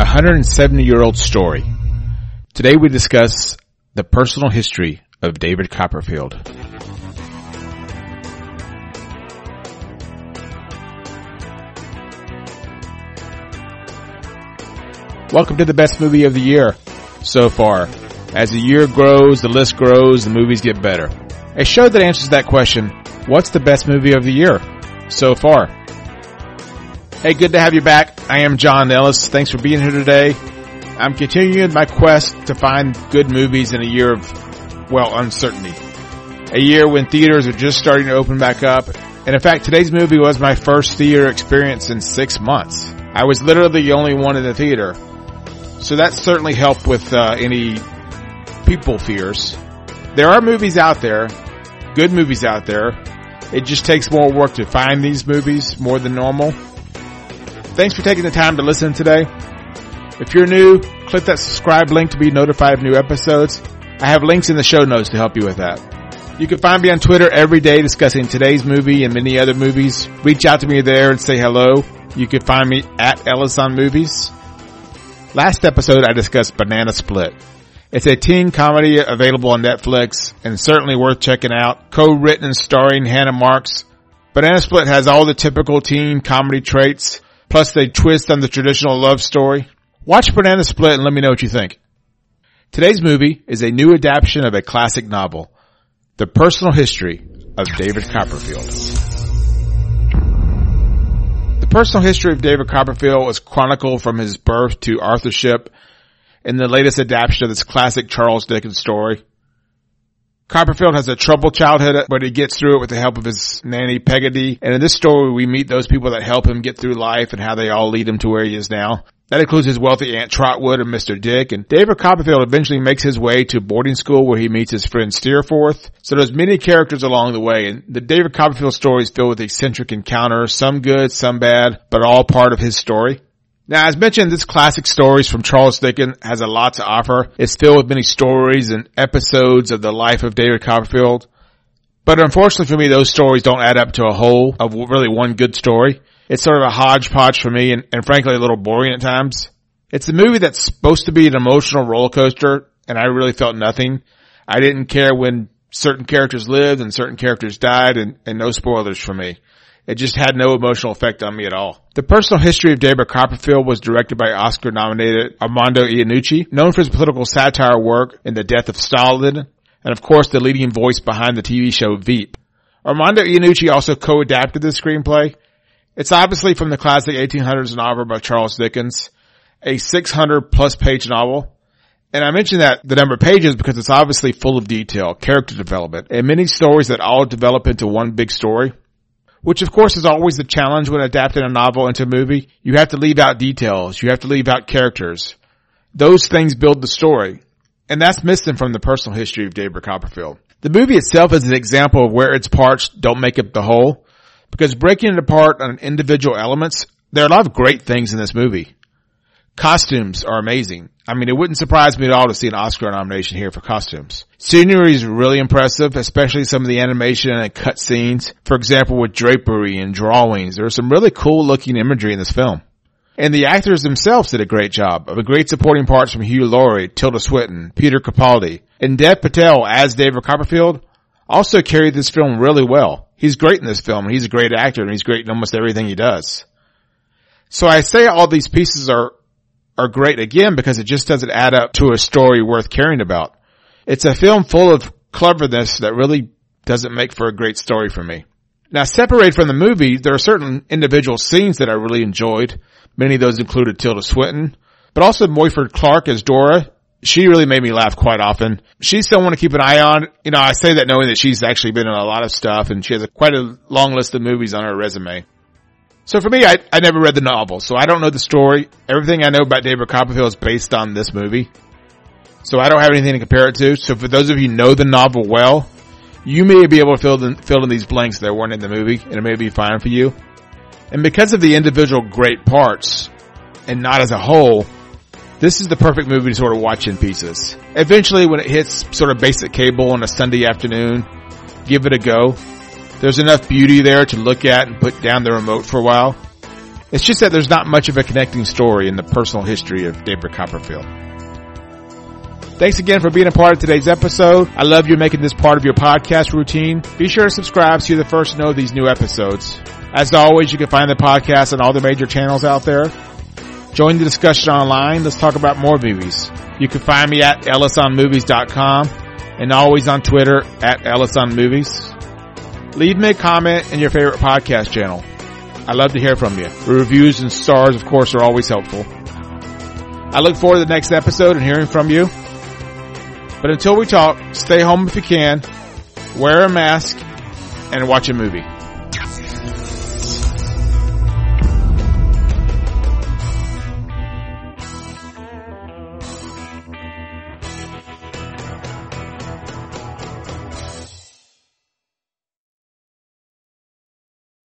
a 170 year old story. Today we discuss the personal history of David Copperfield. Welcome to the best movie of the year so far. As the year grows, the list grows, the movies get better. A show that answers that question, what's the best movie of the year so far? Hey, good to have you back. I am John Ellis. Thanks for being here today. I'm continuing my quest to find good movies in a year of, well, uncertainty. A year when theaters are just starting to open back up. And in fact, today's movie was my first theater experience in six months. I was literally the only one in the theater. So that certainly helped with uh, any people fears. There are movies out there, good movies out there. It just takes more work to find these movies more than normal. Thanks for taking the time to listen today. If you're new, click that subscribe link to be notified of new episodes. I have links in the show notes to help you with that. You can find me on Twitter every day discussing today's movie and many other movies. Reach out to me there and say hello. You can find me at Ellis on Movies. Last episode I discussed Banana Split. It's a teen comedy available on Netflix and certainly worth checking out. Co-written and starring Hannah Marks. Banana Split has all the typical teen comedy traits, plus they twist on the traditional love story. Watch Banana Split and let me know what you think. Today's movie is a new adaptation of a classic novel, The Personal History of David Copperfield. The personal history of David Copperfield is chronicled from his birth to authorship in the latest adaptation of this classic Charles Dickens story. Copperfield has a troubled childhood, but he gets through it with the help of his nanny Peggotty. And in this story, we meet those people that help him get through life and how they all lead him to where he is now. That includes his wealthy Aunt Trotwood and Mr. Dick. And David Copperfield eventually makes his way to boarding school where he meets his friend Steerforth. So there's many characters along the way. And the David Copperfield story is filled with eccentric encounters, some good, some bad, but all part of his story. Now, as mentioned, this classic stories from Charles Dickens has a lot to offer. It's filled with many stories and episodes of the life of David Copperfield. But unfortunately for me, those stories don't add up to a whole of really one good story. It's sort of a hodgepodge for me and, and frankly a little boring at times. It's a movie that's supposed to be an emotional roller coaster and I really felt nothing. I didn't care when certain characters lived and certain characters died and, and no spoilers for me. It just had no emotional effect on me at all. The personal history of David Copperfield was directed by Oscar nominated Armando Iannucci, known for his political satire work in The Death of Stalin, and of course the leading voice behind the TV show Veep. Armando Iannucci also co-adapted the screenplay. It's obviously from the classic 1800s novel by Charles Dickens, a 600 plus page novel. And I mention that the number of pages because it's obviously full of detail, character development, and many stories that all develop into one big story which of course is always the challenge when adapting a novel into a movie. You have to leave out details. You have to leave out characters. Those things build the story. And that's missing from the personal history of David Copperfield. The movie itself is an example of where its parts don't make up the whole. Because breaking it apart on individual elements, there are a lot of great things in this movie. Costumes are amazing. I mean, it wouldn't surprise me at all to see an Oscar nomination here for costumes. Scenery is really impressive, especially some of the animation and cut scenes. For example, with drapery and drawings. There's some really cool looking imagery in this film. And the actors themselves did a great job of a great supporting parts from Hugh Laurie, Tilda Swinton, Peter Capaldi, and Dev Patel as David Copperfield also carried this film really well. He's great in this film and he's a great actor and he's great in almost everything he does. So I say all these pieces are are great again because it just doesn't add up to a story worth caring about. It's a film full of cleverness that really doesn't make for a great story for me. Now separate from the movie, there are certain individual scenes that I really enjoyed. Many of those included Tilda Swinton, but also Morfydd Clark as Dora. She really made me laugh quite often. She's someone to keep an eye on. You know, I say that knowing that she's actually been in a lot of stuff and she has a, quite a long list of movies on her resume. So for me, I, I never read the novel, so I don't know the story. Everything I know about David Copperfield is based on this movie. So I don't have anything to compare it to. So for those of you who know the novel well, you may be able to fill in, fill in these blanks that weren't in the movie, and it may be fine for you. And because of the individual great parts, and not as a whole, this is the perfect movie to sort of watch in pieces. Eventually, when it hits sort of basic cable on a Sunday afternoon, give it a go. There's enough beauty there to look at and put down the remote for a while. It's just that there's not much of a connecting story in the personal history of David Copperfield. Thanks again for being a part of today's episode. I love you making this part of your podcast routine. Be sure to subscribe so you're the first to know these new episodes. As always, you can find the podcast on all the major channels out there. Join the discussion online. Let's talk about more movies. You can find me at ellisonmovies.com and always on Twitter at ellisonmovies. Leave me a comment in your favorite podcast channel. I love to hear from you. Reviews and stars, of course, are always helpful. I look forward to the next episode and hearing from you. But until we talk, stay home if you can, wear a mask, and watch a movie.